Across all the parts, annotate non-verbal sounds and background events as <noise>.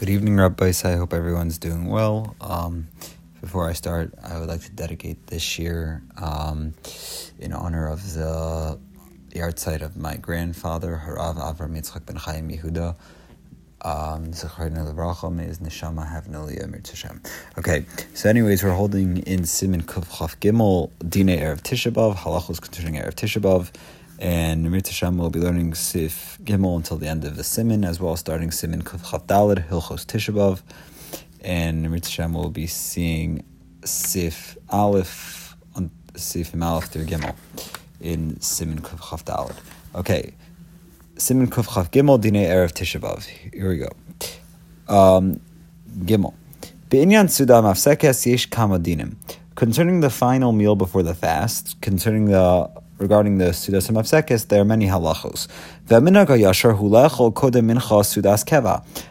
Good evening, Rabbis. I hope everyone's doing well. Um, before I start, I would like to dedicate this year um, in honor of the yahrzeit of my grandfather, Harav Avram Yitzchak ben Chaim Yehuda. Um, may neshama have Okay, so anyways, we're holding in Simin Kuf Chaf Gimel, Dine Erev Tishabov, halachos concerning Erev Tishabov. And Namir Tashem will be learning Sif Gimel until the end of the Simin, as well as starting Simin Kuf Dalid, Hilchos Tishabov. And Namir Tashem will be seeing Sif Aleph, Sif Aleph through Gimel in Simin Kuf Dalid. Okay, Simin Kuf Gimel, Dine Erev Tishabov. Here we go. Um, Gimel. Be'inyan Suda Mafsekes Yesh Kamadinim. Concerning the final meal before the fast, concerning the regarding the Sudas Mafsekes, there are many halachos.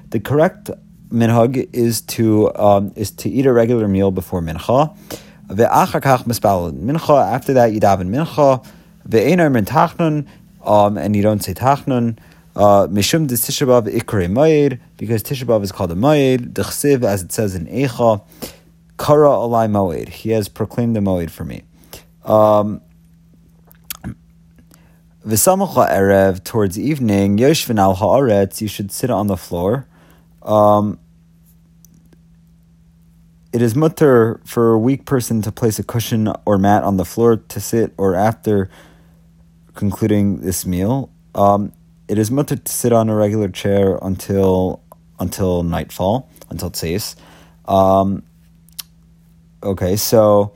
The correct minhag is to um, is to eat a regular meal before mincha. Mincha after that you daven mincha. Um, and you don't say tachnun. Uh, Mishum de Tishabav ikre because Tishabav is called a moed. Dechsiv as it says in Eicha. Kara alai moed. He has proclaimed the moed for me. Um, V'samach erev towards evening, yoshvin al haaretz, you should sit on the floor. Um, it is mutter for a weak person to place a cushion or mat on the floor to sit or after concluding this meal. Um, it is mutter to sit on a regular chair until until nightfall, until tzeis. Um, okay, so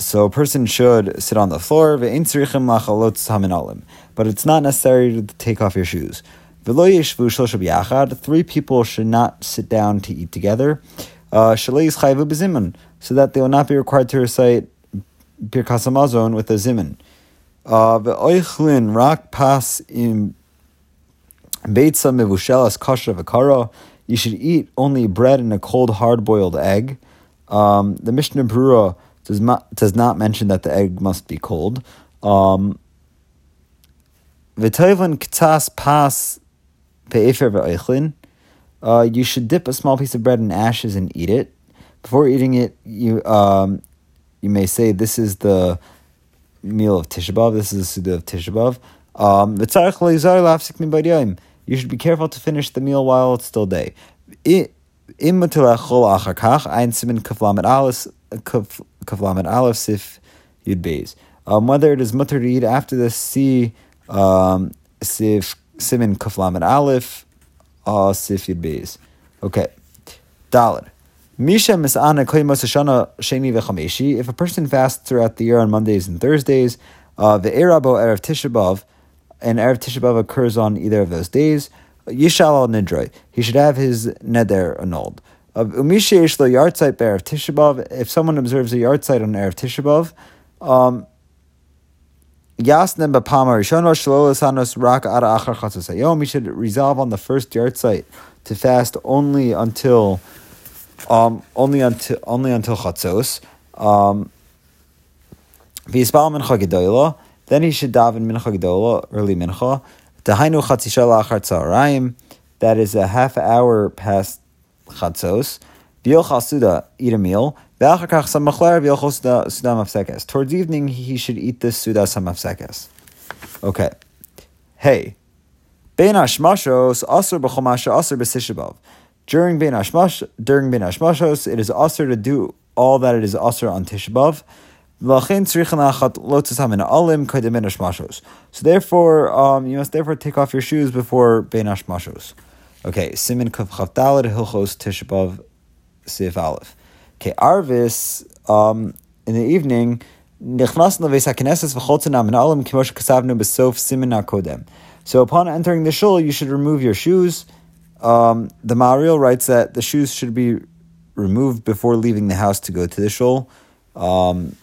so a person should sit on the floor, but it's not necessary to take off your shoes. Three people should not sit down to eat together, uh, so that they will not be required to recite Birkas Hamazon with a zimun. Uh, rak pas im beitza mevushelas v'kara. You should eat only bread and a cold hard-boiled egg. Um, the Mishnah Brura does not does not mention that the egg must be cold. Um, ktas pas pe'efer uh, You should dip a small piece of bread in ashes and eat it. Before eating it, you um, you may say, "This is the meal of Tisha This is the Suda of Tisha Um, you should be careful to finish the meal while it's still day. Im kaflamet aleph sif yud beis. Um, whether it is mutter to eat after the si um, sif simin kaflamet aleph uh, sif yud beis. Okay, dalad. Misha misana koimos hashana sheni v'chameshi. If a person fasts throughout the year on Mondays and Thursdays, uh, the erabo erev tishabav, and erev tishabav occurs on either of those days. Yishal al nidroi. He should have his neder annulled. If someone observes a yartzeit on erev tishabov, um. He should resolve on the first yartzeit to fast only until, um, only until only until chatzos. Um. Then he should daven mincha gedola, early mincha. That is a half hour past chatzos. V'yochal suda, eat a meal. V'achakach samachler v'yochal suda, mafsekes. Towards evening, he should eat this suda samafsekes. Okay. Hey. Bein hashmashos, asr b'chomasha, asr b'sishabav. During Bein hashmash, during Bein hashmashos, it is asr to do all that it is asr on Tishabav. So therefore, um, you must therefore take off your shoes before bein hashmashos. Okay, Simin Kuf Chavdalad Hilchos Tishbav Sif Aleph. Okay, Arvis, um, in the evening, Nichnas Leves Kimosh Kasavnu HaKodem. So upon entering the shul, you should remove your shoes. Um, the Maharil writes that the shoes should be removed before leaving the house to go to the shul. Um,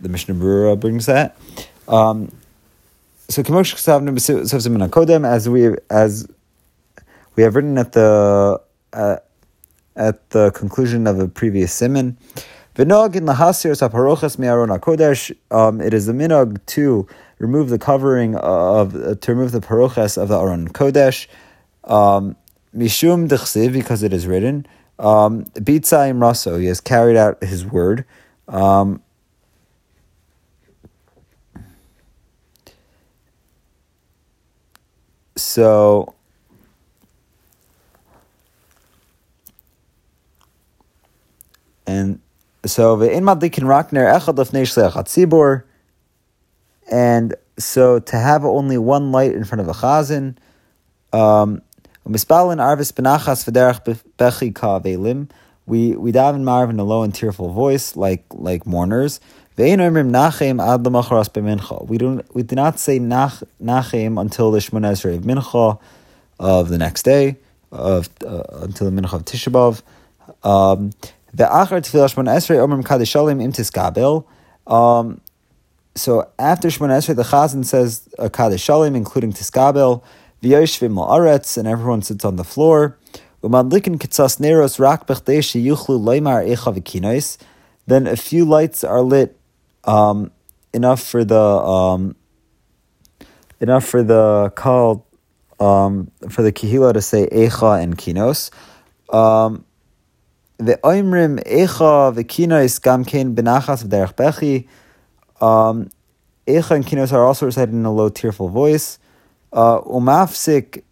the Mishnah Brura brings that. Um, so as we as we have written at the uh, at the conclusion of a previous simon. V'nog in. Um, it is the minog to remove the covering of uh, to remove the parochas of the aron kodesh. Um, Mishum dechsiv, because it is written. Um, Bitzayim raso, he has carried out his word. Um, so and so the in madlikin rakner echad lefnei shliach and so to have only one light in front of a chazan, um, arvis benachas v'derech bechi kavelim. We we daven marv in a low and tearful voice, like like mourners. We don't we do not say nach, nachem until the Shemona Esrei of Mincha of the next day of uh, until the Mincha of Tisha B'av. Um, the achar tefillah Esrei omrim kadishalim im tiskabel. Um, so after Shemona Esrei, the Chazan says a Kaddish including Tiskabel, V'yoshvim La'aretz, and everyone sits on the floor. Umadlikin Kitzas Neros Rak Bechdei Yuchlu Leimar Echa V'kinois. Then a few lights are lit, um, enough for the um, enough for the call um, for the Kihila to say Echa and Kinos. Um, the Oimrim Echa V'kinois Gamkein Benachas V'derech Bechi. Um, Echa and Kinos are also recited in a low, tearful voice. Uh, umafsik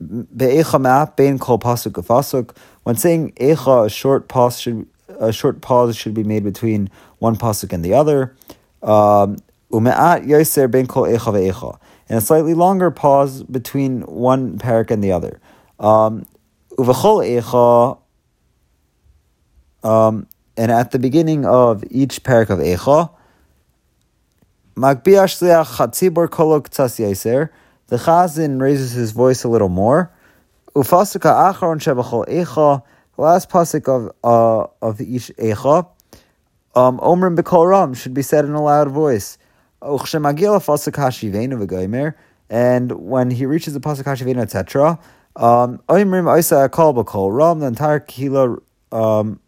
be'echa ma'ap bein kol pasuk pasuk. When saying Echa, a short pause should a short pause should be made between one pasuk and the other. Um, ume'at yoser bein kol Echa ve'echa. And a slightly longer pause between one parak and the other. Um. Um, and at the beginning of each parak of Echa. The Chazin raises his voice a little more. Acharon Echa. The last pasuk of uh, of each Echa. Um, Omrim B'Kol Ram should be said in a loud voice. And when he reaches the pasuk Hashivenu, etc. Um, Omrim Oisa Akal B'Kol Ram. The entire Kehila um,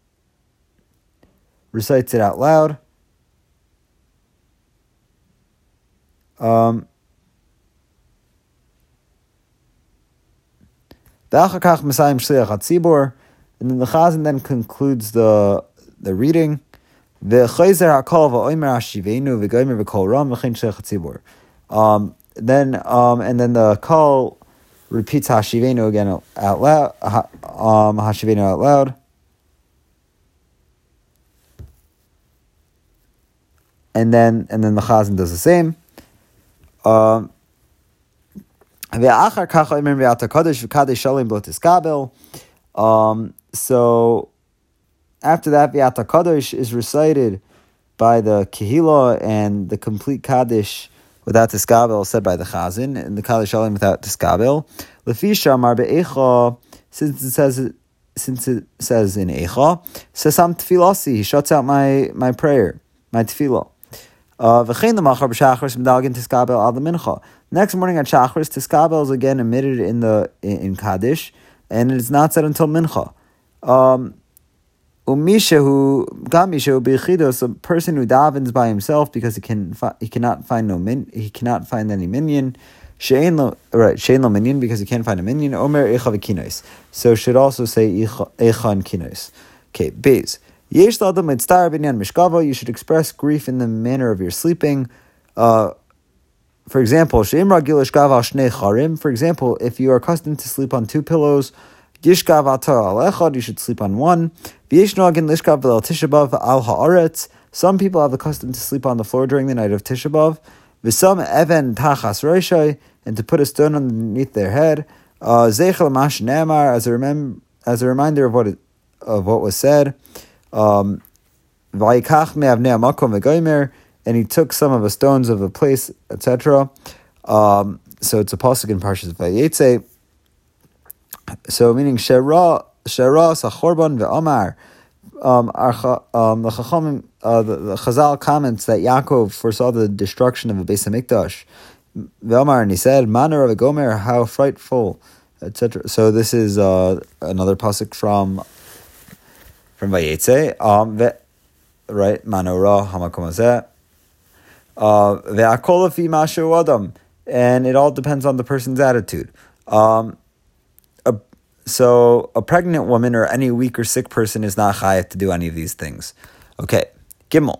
recites it out loud. Um, and then the Chazan then concludes the the reading. Um, then um, and then the call repeats Hashivenu again out loud. Um, Hashivenu out loud. And then and then the Chazan does the same. Um, um, so after that, Viata Kaddish is recited by the Kehila and the complete Kaddish without Tiskabel said by the Chazin, and the Kaddish Shalim without Tiskabel. Lefisha Mar Be'echa, since it says since it says in Echa, Sesam Tfilasi, he shuts out my, my prayer, my Uh, Next morning at Shachris, Tiskabel is again emitted in the in, Kaddish, and it is not said until Mincha. Um, Umishahu Gamishahu Bichidos, a person who davens by himself because he can he cannot find no min he cannot find any minyan. Shein lo right shein lo minyan because he can't find a minyan. Omer echa So should also say echa and kinos. Okay, base. You should express grief in the manner of your sleeping. Uh, for example, for example, if you are accustomed to sleep on two pillows, you should sleep on one. Some people have the custom to sleep on the floor during the night of Tisha B'av. And to put a stone underneath their head. Uh, as a remem- as a reminder of what it, of what was said. Um, and he took some of the stones of the place, etc. Um, so it's a pasuk in Parshas Vayetze. So meaning Shera Shera Sachorban ve'Amar. Um, our, um, the Chachamim, uh, the, the Chazal comments that Yaakov foresaw the destruction of the Beis Hamikdash. Ve'Amar, and he said, "Manner of a Gomer, how frightful." Etc. So this is uh, another pasuk from from Vayetze. Um, ve, right, Manora Hamakom Hazeh. Uh, Ve'akol fi mashu adam, and it all depends on the person's attitude. Um, so a pregnant woman or any weak or sick person is not chayav to do any of these things. Okay, Gimel.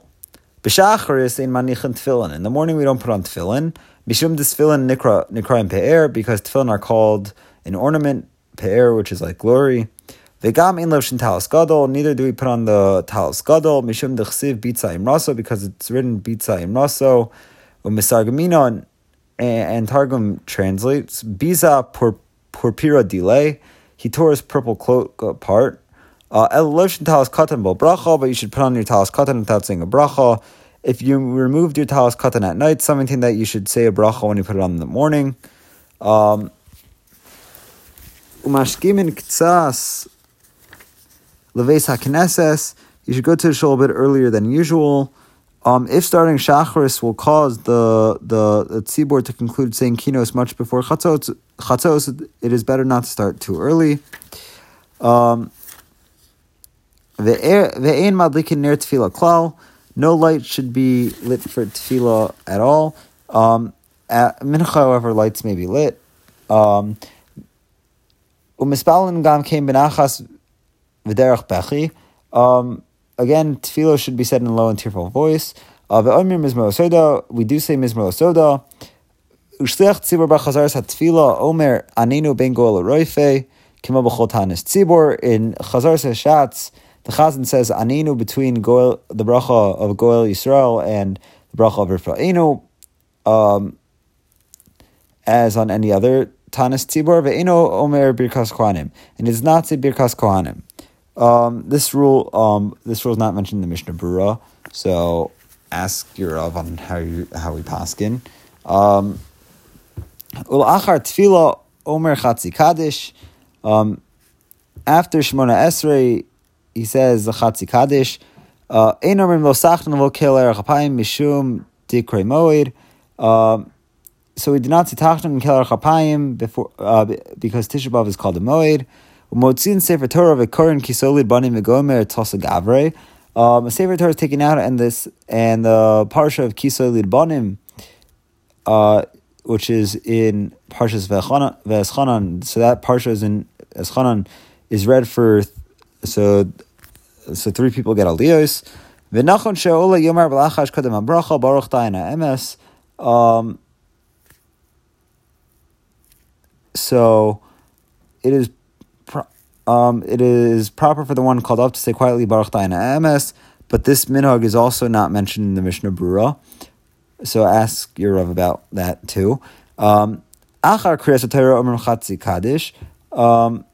B'shacharis ein manichin tefillin. In the morning we don't put on tefillin. Mishum tefillin nikra nikra and pe'er because tefillin are called an ornament pe'er, which is like glory. Vegam in levshin talis gadol. Neither do we put on the talis gadol. Mishum dechsiv bitza imraso because it's written bitza imraso. Umisargamino and, Targum translates biza pur, purpura delay. He tore his purple cloak apart. Uh, El levshin talis katan bo bracha, but you should put on your talis katan without saying a bracha. If you removed your talis katan at night, something that you should say a bracha when you put it on in the morning. Um, Umashkimin ktsas leves hakineses. You should go to the shul a bit earlier than usual. Um, if starting shacharis will cause the the, the tzibor to conclude saying kinos much before chatzos, it is better not to start too early. Um, ve'ein madlikin ner tefillah klal. No light should be lit for tefillah at all. Um, at mincha, however, lights may be lit. Um, gam came benachas v'derech bechi. Um, again, tefillah should be said in a low and tearful voice. Uh, ve'omir mizmor soda. We do say mizmor soda. Ushliach tzibor b'chazaras ha-tefillah omer anenu ben goel roife kimo b'chol tanis tzibor. In chazaras ha-shatz, the chazan says anenu between goel, the bracha of goel Yisrael and the bracha of Rifa'enu. Um, as on any other Tanis Tzibor ve'eno omer birkas kohanim, and it does not say birkas kohanim. Um, this rule, um, this rule is not mentioned in the Mishnah Berurah, so ask your Rav on how you how we paskin. Um, tefillah omer chatzi kaddish. Um, after Shemona Esrei, he says the chatzi kaddish. Uh, Ein omrim lo sachnan lo kel erech mishum dikrei moed. Um, so we do not say Tachton and Kelar Chapayim before uh, because Tisha B'av is called a Moed. Motzin Sefer Torah v'Korin Kisolid Banim v'Gomer Tosa Gavre. Um, a Sefer Torah is taken out, and this and the parsha of Kisolid Banim, uh, which is in Parshas V'Eschanan. So that parsha is in Eschanan is read for so so three people get aliyos. V'Nachon She'ola Yomar Kadam Abracha Baruch Tayina Emes. Um, so it is um, it is proper for the one called up to say quietly Baruch Dayana Emes, but this minhag is also not mentioned in the Mishnah Berurah. So ask your Rav about that too. Um. Um,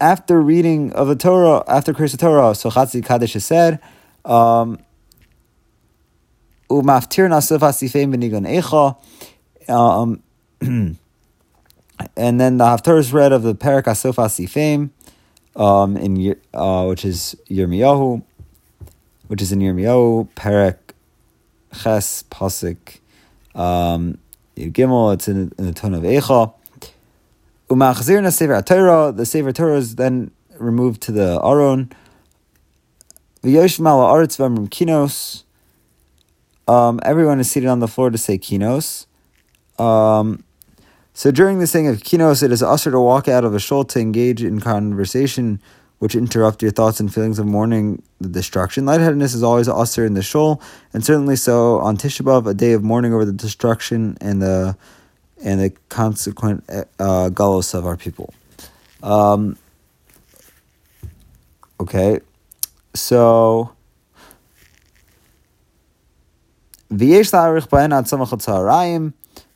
after reading of the Torah, after Kriyas Torah, so Chatzi Kaddish is said. Um. Um, <clears throat> and then the Haftarah is read of the Perak Asofa Sifim, um, in uh, which is Yirmiyahu, which is in Yirmiyahu, Perak Ches Pasik um, Gimel. It's in, in the tone of Eicha. Umachzir na Sefer Torah. The Sefer Torah is then removed to the Aron. V'yoshim ala aretz v'amrim kinos. Um, everyone is seated on the floor to say kinos. Um, so during the saying of kinos, it is usher to walk out of a shul to engage in conversation which interrupt your thoughts and feelings of mourning the destruction. Lightheadedness is always usher in the shul, and certainly so on Tisha B'av, a day of mourning over the destruction and the and the consequent uh, galus of our people. Um, okay, so. V'yesh la'arich b'en ad samach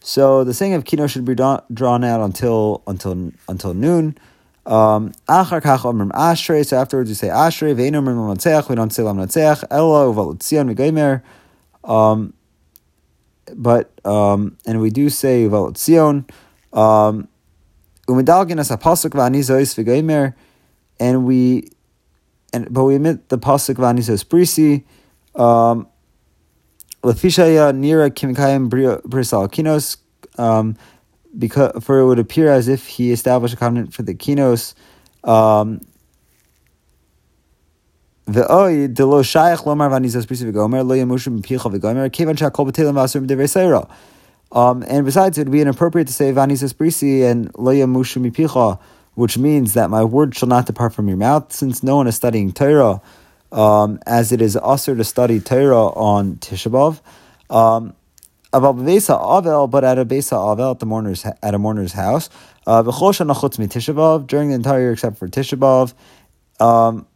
so the saying of kino should be drawn out until until until noon. Um. So afterwards you say ashrei. Ve'in omrim lamnatzeach. We don't say lamnatzeach. Ella uvalutzion v'geimer. Um, but um, and we do say uvalutzion. Um, umedalgin as a pasuk v'anizois v'geimer, and we and but we omit the pasuk v'anizos brisi. Um, Lefishaya Nira Kimkayim Brisal Kinos, um, because for it would appear as if he established a covenant for the Kinos. Um, Um, and besides, it would be inappropriate to say vanizas brisi and lo yamushim picha which means that my word shall not depart from your mouth, since no one is studying Torah, um, as it is also to study Torah on Tisha B'av. Um, Avel, but at a Besa Avel at the mourner's at a mourner's house. Uh, during the entire year except for Tisha B'av. Um,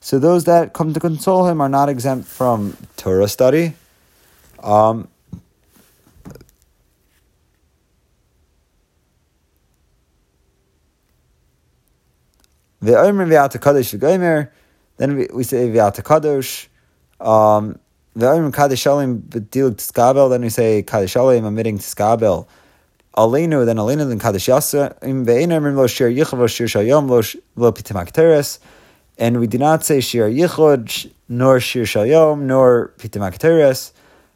so those that come to console him are not exempt from Torah study. Um, then we, we say V'ata Kadosh. Um, then we say Kaddish Alim, omitting Tiskabel. Alenu, then Alenu, then Kaddish Yasim, Ve'enamrim lo shir yichav shir shayom lo pitimak teres. And we do not say shir yichud, nor shir shayom, nor pitimak teres.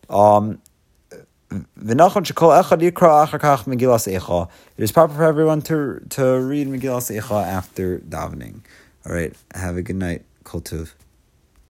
Um, it is proper for everyone to to read Megillas Eicha after davening. All right, have a good night. Kol tuv.